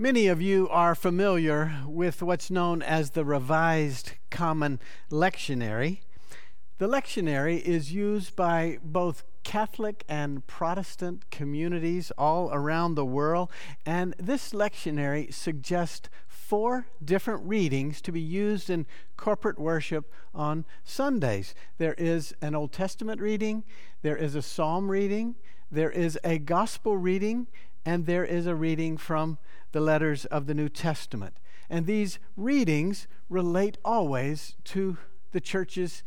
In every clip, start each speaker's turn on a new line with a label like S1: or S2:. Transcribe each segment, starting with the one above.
S1: Many of you are familiar with what's known as the Revised Common Lectionary. The lectionary is used by both Catholic and Protestant communities all around the world, and this lectionary suggests four different readings to be used in corporate worship on Sundays. There is an Old Testament reading, there is a psalm reading, there is a gospel reading, and there is a reading from the letters of the New Testament. And these readings relate always to the church's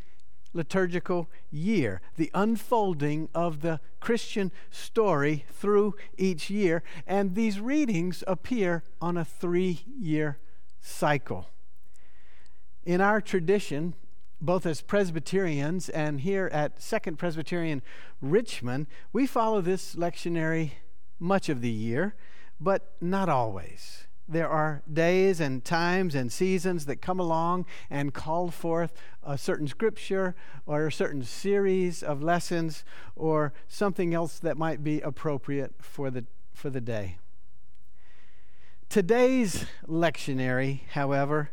S1: liturgical year, the unfolding of the Christian story through each year. And these readings appear on a three year cycle. In our tradition, both as Presbyterians and here at Second Presbyterian Richmond, we follow this lectionary much of the year, but not always. There are days and times and seasons that come along and call forth a certain scripture or a certain series of lessons or something else that might be appropriate for the, for the day. Today's lectionary, however,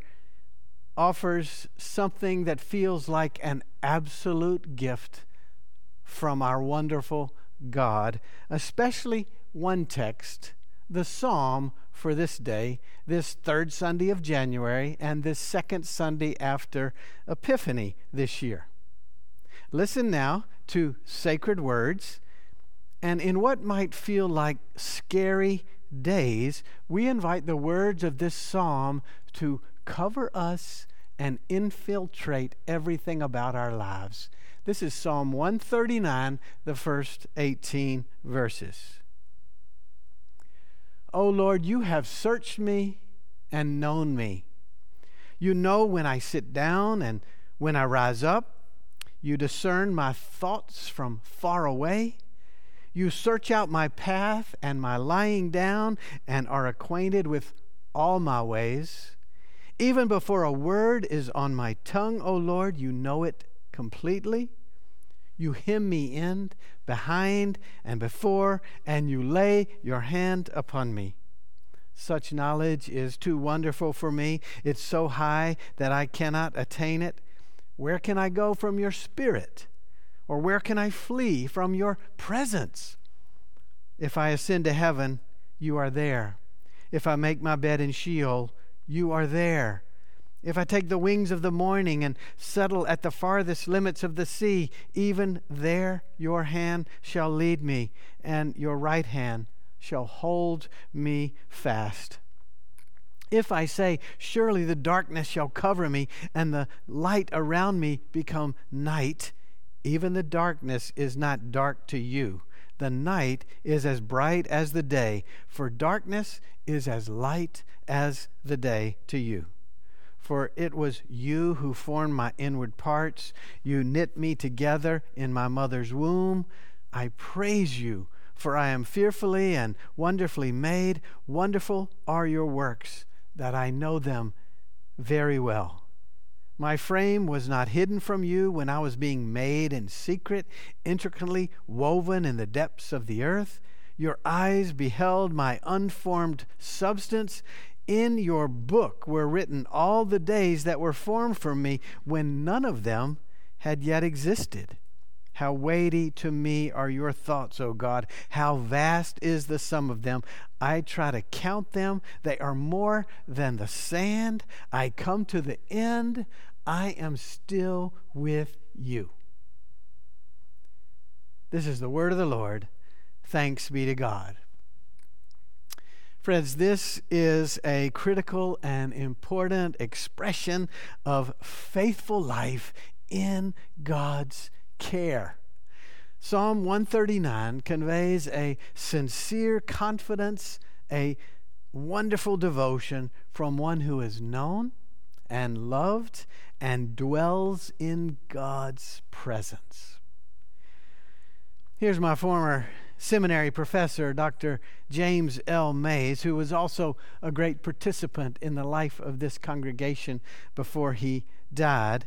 S1: offers something that feels like an absolute gift from our wonderful God, especially one text, the psalm for this day, this third Sunday of January, and this second Sunday after Epiphany this year. Listen now to sacred words, and in what might feel like scary days, we invite the words of this psalm to cover us and infiltrate everything about our lives. This is Psalm 139, the first 18 verses. O oh Lord, you have searched me and known me. You know when I sit down and when I rise up. You discern my thoughts from far away. You search out my path and my lying down and are acquainted with all my ways. Even before a word is on my tongue, O Lord, you know it completely. You hem me in, behind, and before, and you lay your hand upon me. Such knowledge is too wonderful for me. It's so high that I cannot attain it. Where can I go from your spirit? Or where can I flee from your presence? If I ascend to heaven, you are there. If I make my bed in Sheol, you are there. If I take the wings of the morning and settle at the farthest limits of the sea, even there your hand shall lead me, and your right hand shall hold me fast. If I say, Surely the darkness shall cover me, and the light around me become night, even the darkness is not dark to you. The night is as bright as the day, for darkness is as light as the day to you. For it was you who formed my inward parts. You knit me together in my mother's womb. I praise you, for I am fearfully and wonderfully made. Wonderful are your works, that I know them very well. My frame was not hidden from you when I was being made in secret, intricately woven in the depths of the earth. Your eyes beheld my unformed substance in your book were written all the days that were formed for me when none of them had yet existed. How weighty to me are your thoughts, O God. How vast is the sum of them. I try to count them. They are more than the sand. I come to the end. I am still with you. This is the word of the Lord. Thanks be to God. Friends, this is a critical and important expression of faithful life in God's care. Psalm 139 conveys a sincere confidence, a wonderful devotion from one who is known and loved and dwells in God's presence. Here's my former seminary professor, Dr. James L. Mays, who was also a great participant in the life of this congregation before he died.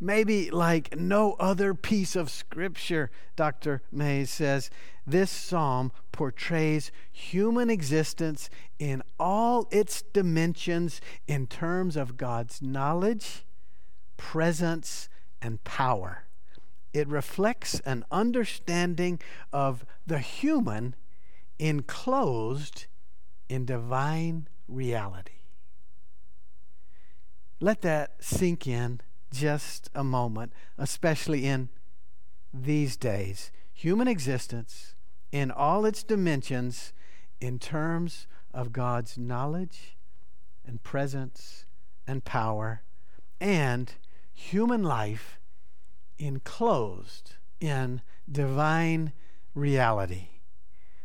S1: maybe like no other piece of scripture, Dr. Mays says. This psalm portrays human existence in all its dimensions in terms of God's knowledge, presence, and power. It reflects an understanding of the human enclosed in divine reality. Let that sink in just a moment, especially in these days. Human existence in all its dimensions in terms of God's knowledge and presence and power, and human life enclosed in divine reality.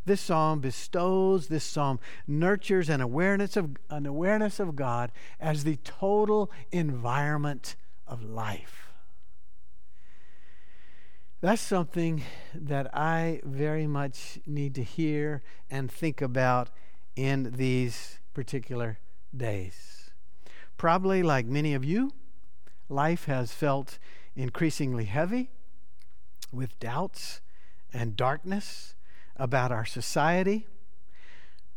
S1: This psalm bestows, this psalm nurtures an awareness of, an awareness of God as the total environment of life. That's something that I very much need to hear and think about in these particular days. Probably like many of you, life has felt increasingly heavy with doubts and darkness about our society,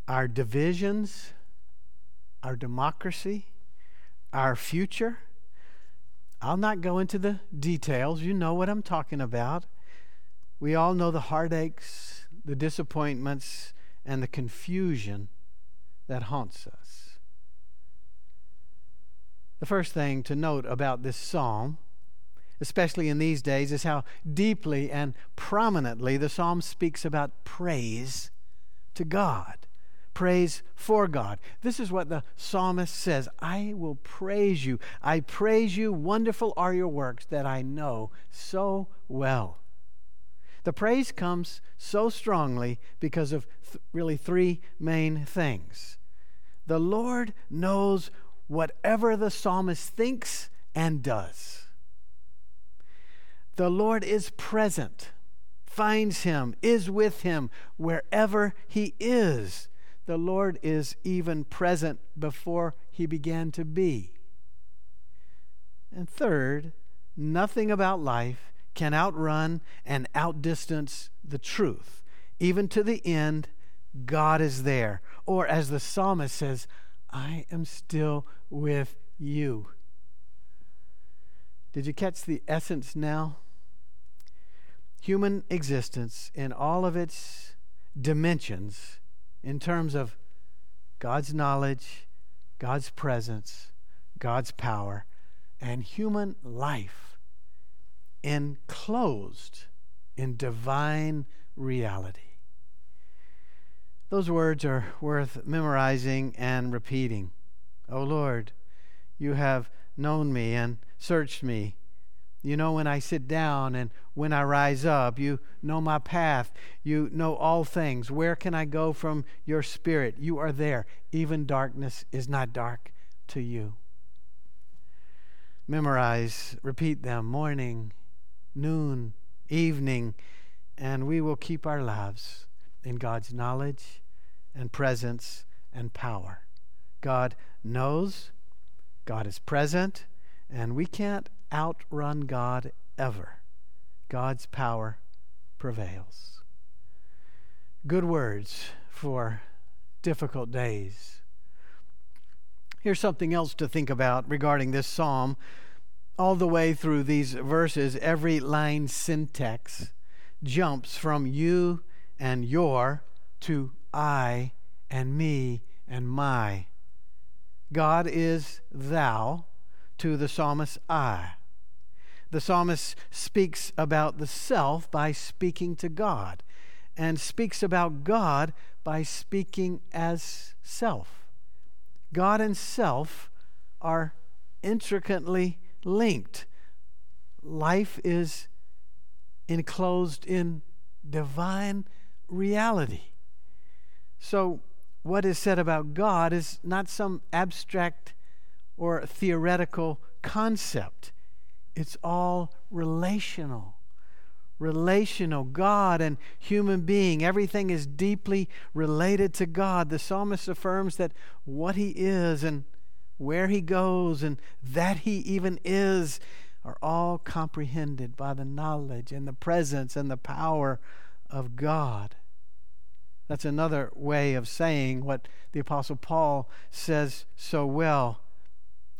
S1: our divisions, our democracy, our future. I'll not go into the details. You know what I'm talking about. We all know the heartaches, the disappointments, and the confusion that haunts us. The first thing to note about this psalm especially in these days, is how deeply and prominently the psalm speaks about praise to God, praise for God. This is what the psalmist says I will praise you. I praise you. Wonderful are your works that I know so well. The praise comes so strongly because of th- really three main things. The Lord knows whatever the psalmist thinks and does. The Lord is present, finds him, is with him wherever he is. The Lord is even present before he began to be. And third, nothing about life can outrun and outdistance the truth. Even to the end, God is there. Or as the psalmist says, I am still with you. Did you catch the essence now? Human existence in all of its dimensions, in terms of God's knowledge, God's presence, God's power, and human life enclosed in divine reality. Those words are worth memorizing and repeating. O oh Lord, you have known me and searched me. You know when I sit down and when I rise up. You know my path. You know all things. Where can I go from your spirit? You are there. Even darkness is not dark to you. Memorize, repeat them morning, noon, evening, and we will keep our lives in God's knowledge and presence and power. God knows, God is present, and we can't outrun God ever. God's power prevails. Good words for difficult days. Here's something else to think about regarding this psalm. All the way through these verses, every line syntax jumps from you and your to I and me and my. God is thou to the psalmist I. The psalmist speaks about the self by speaking to God, and speaks about God by speaking as self. God and self are intricately linked. Life is enclosed in divine reality. So, what is said about God is not some abstract or theoretical concept. It's all relational. Relational. God and human being. Everything is deeply related to God. The psalmist affirms that what he is and where he goes and that he even is are all comprehended by the knowledge and the presence and the power of God. That's another way of saying what the Apostle Paul says so well.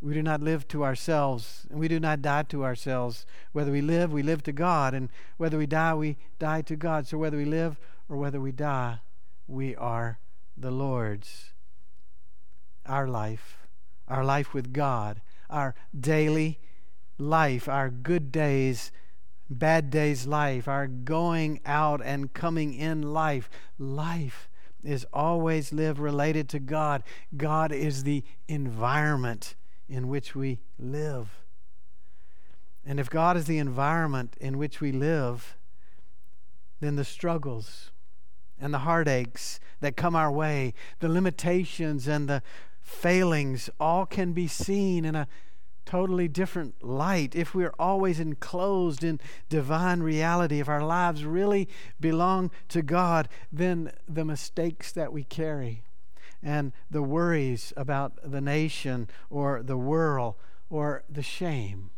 S1: We do not live to ourselves, and we do not die to ourselves. Whether we live, we live to God, and whether we die, we die to God. So whether we live or whether we die, we are the Lord's. Our life, our life with God, our daily life, our good days, bad days life, our going out and coming in life. Life is always live related to God. God is the environment in which we live. And if God is the environment in which we live, then the struggles and the heartaches that come our way, the limitations and the failings, all can be seen in a totally different light if we're always enclosed in divine reality if our lives really belong to god then the mistakes that we carry and the worries about the nation or the world or the shame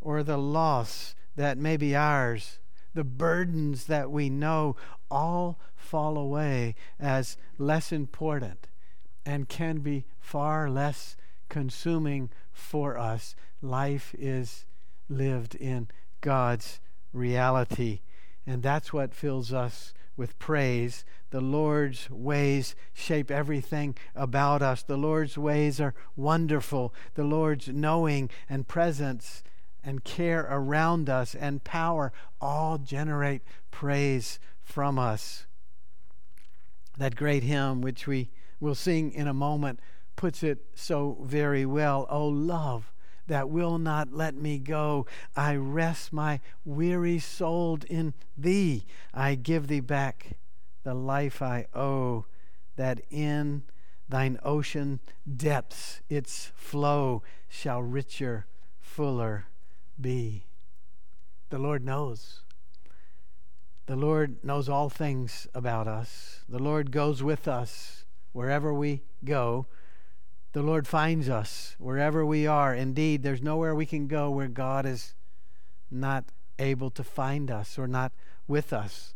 S1: or the loss that may be ours the burdens that we know all fall away as less important and can be far less consuming for us. Life is lived in God's reality. And that's what fills us with praise. The Lord's ways shape everything about us. The Lord's ways are wonderful. The Lord's knowing and presence and care around us and power all generate praise from us. That great hymn, which we will sing in a moment, puts it so very well. Oh, love that will not let me go. I rest my weary soul in thee. I give thee back the life I owe, that in thine ocean depths its flow shall richer, fuller be. The Lord knows. The Lord knows all things about us. The Lord goes with us wherever we go the Lord finds us wherever we are. Indeed, there's nowhere we can go where God is not able to find us or not with us.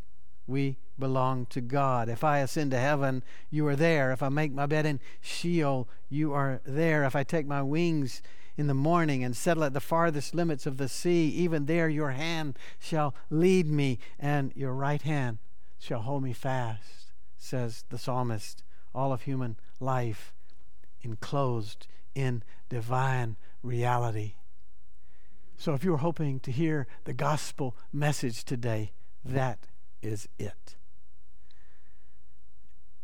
S1: We belong to God. If I ascend to heaven, you are there. If I make my bed in Sheol, you are there. If I take my wings in the morning and settle at the farthest limits of the sea, even there your hand shall lead me, and your right hand shall hold me fast, says the psalmist. All of human life enclosed in divine reality. So if you're hoping to hear the gospel message today, that is it.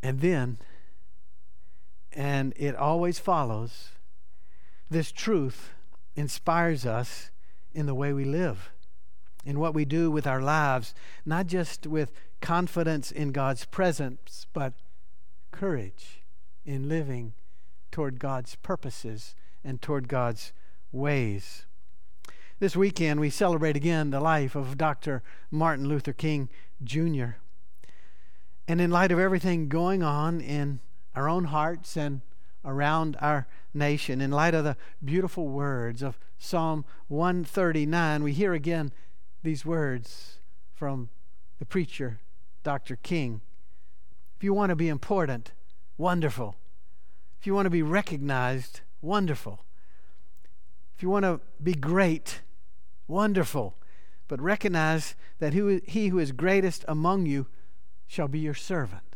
S1: And then, and it always follows, this truth inspires us in the way we live, in what we do with our lives, not just with confidence in God's presence, but courage in living toward God's purposes and toward God's ways. This weekend, we celebrate again the life of Dr. Martin Luther King Jr. And in light of everything going on in our own hearts and around our nation, in light of the beautiful words of Psalm 139, we hear again these words from the preacher, Dr. King. If you want to be important, wonderful, if you want to be recognized, wonderful. If you want to be great, wonderful. But recognize that he who is greatest among you shall be your servant.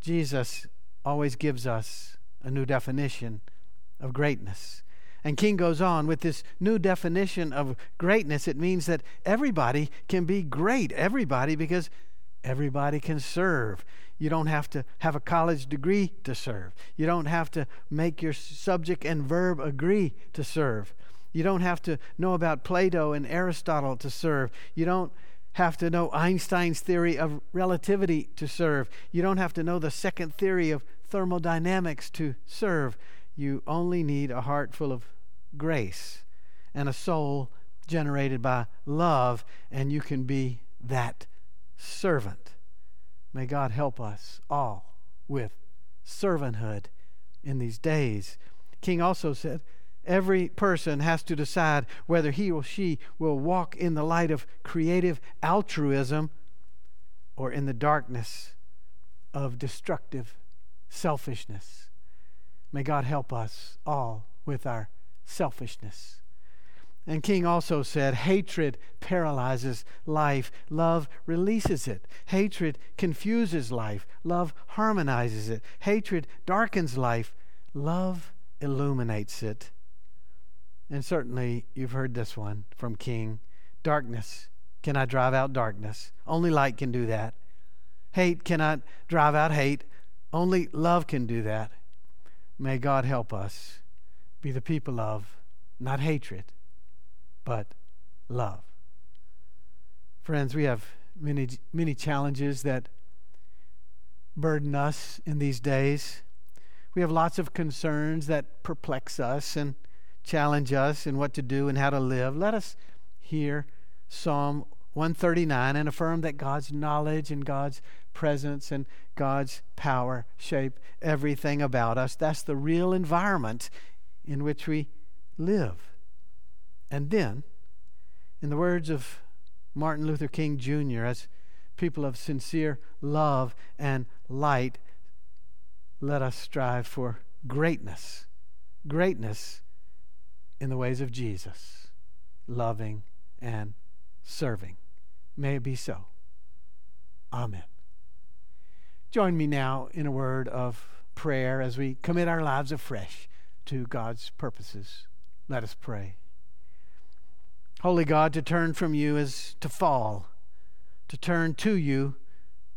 S1: Jesus always gives us a new definition of greatness. And King goes on with this new definition of greatness. It means that everybody can be great, everybody, because everybody can serve. You don't have to have a college degree to serve. You don't have to make your subject and verb agree to serve. You don't have to know about Plato and Aristotle to serve. You don't have to know Einstein's theory of relativity to serve. You don't have to know the second theory of thermodynamics to serve. You only need a heart full of grace and a soul generated by love, and you can be that servant. May God help us all with servanthood in these days. King also said, Every person has to decide whether he or she will walk in the light of creative altruism or in the darkness of destructive selfishness. May God help us all with our selfishness. And King also said, hatred paralyzes life, love releases it. Hatred confuses life, love harmonizes it. Hatred darkens life, love illuminates it. And certainly you've heard this one from King darkness cannot drive out darkness, only light can do that. Hate cannot drive out hate, only love can do that. May God help us be the people of not hatred, but love. Friends, we have many, many challenges that burden us in these days. We have lots of concerns that perplex us and challenge us in what to do and how to live. Let us hear Psalm 139 and affirm that God's knowledge and God's presence and God's power shape everything about us. That's the real environment in which we live. And then, in the words of Martin Luther King Jr., as people of sincere love and light, let us strive for greatness. Greatness in the ways of Jesus, loving and serving. May it be so. Amen. Join me now in a word of prayer as we commit our lives afresh to God's purposes. Let us pray. Holy God, to turn from you is to fall. To turn to you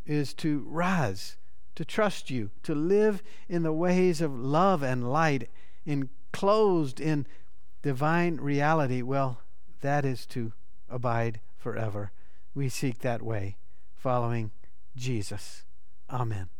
S1: is to rise, to trust you, to live in the ways of love and light, enclosed in divine reality. Well, that is to abide forever. We seek that way, following Jesus. Amen.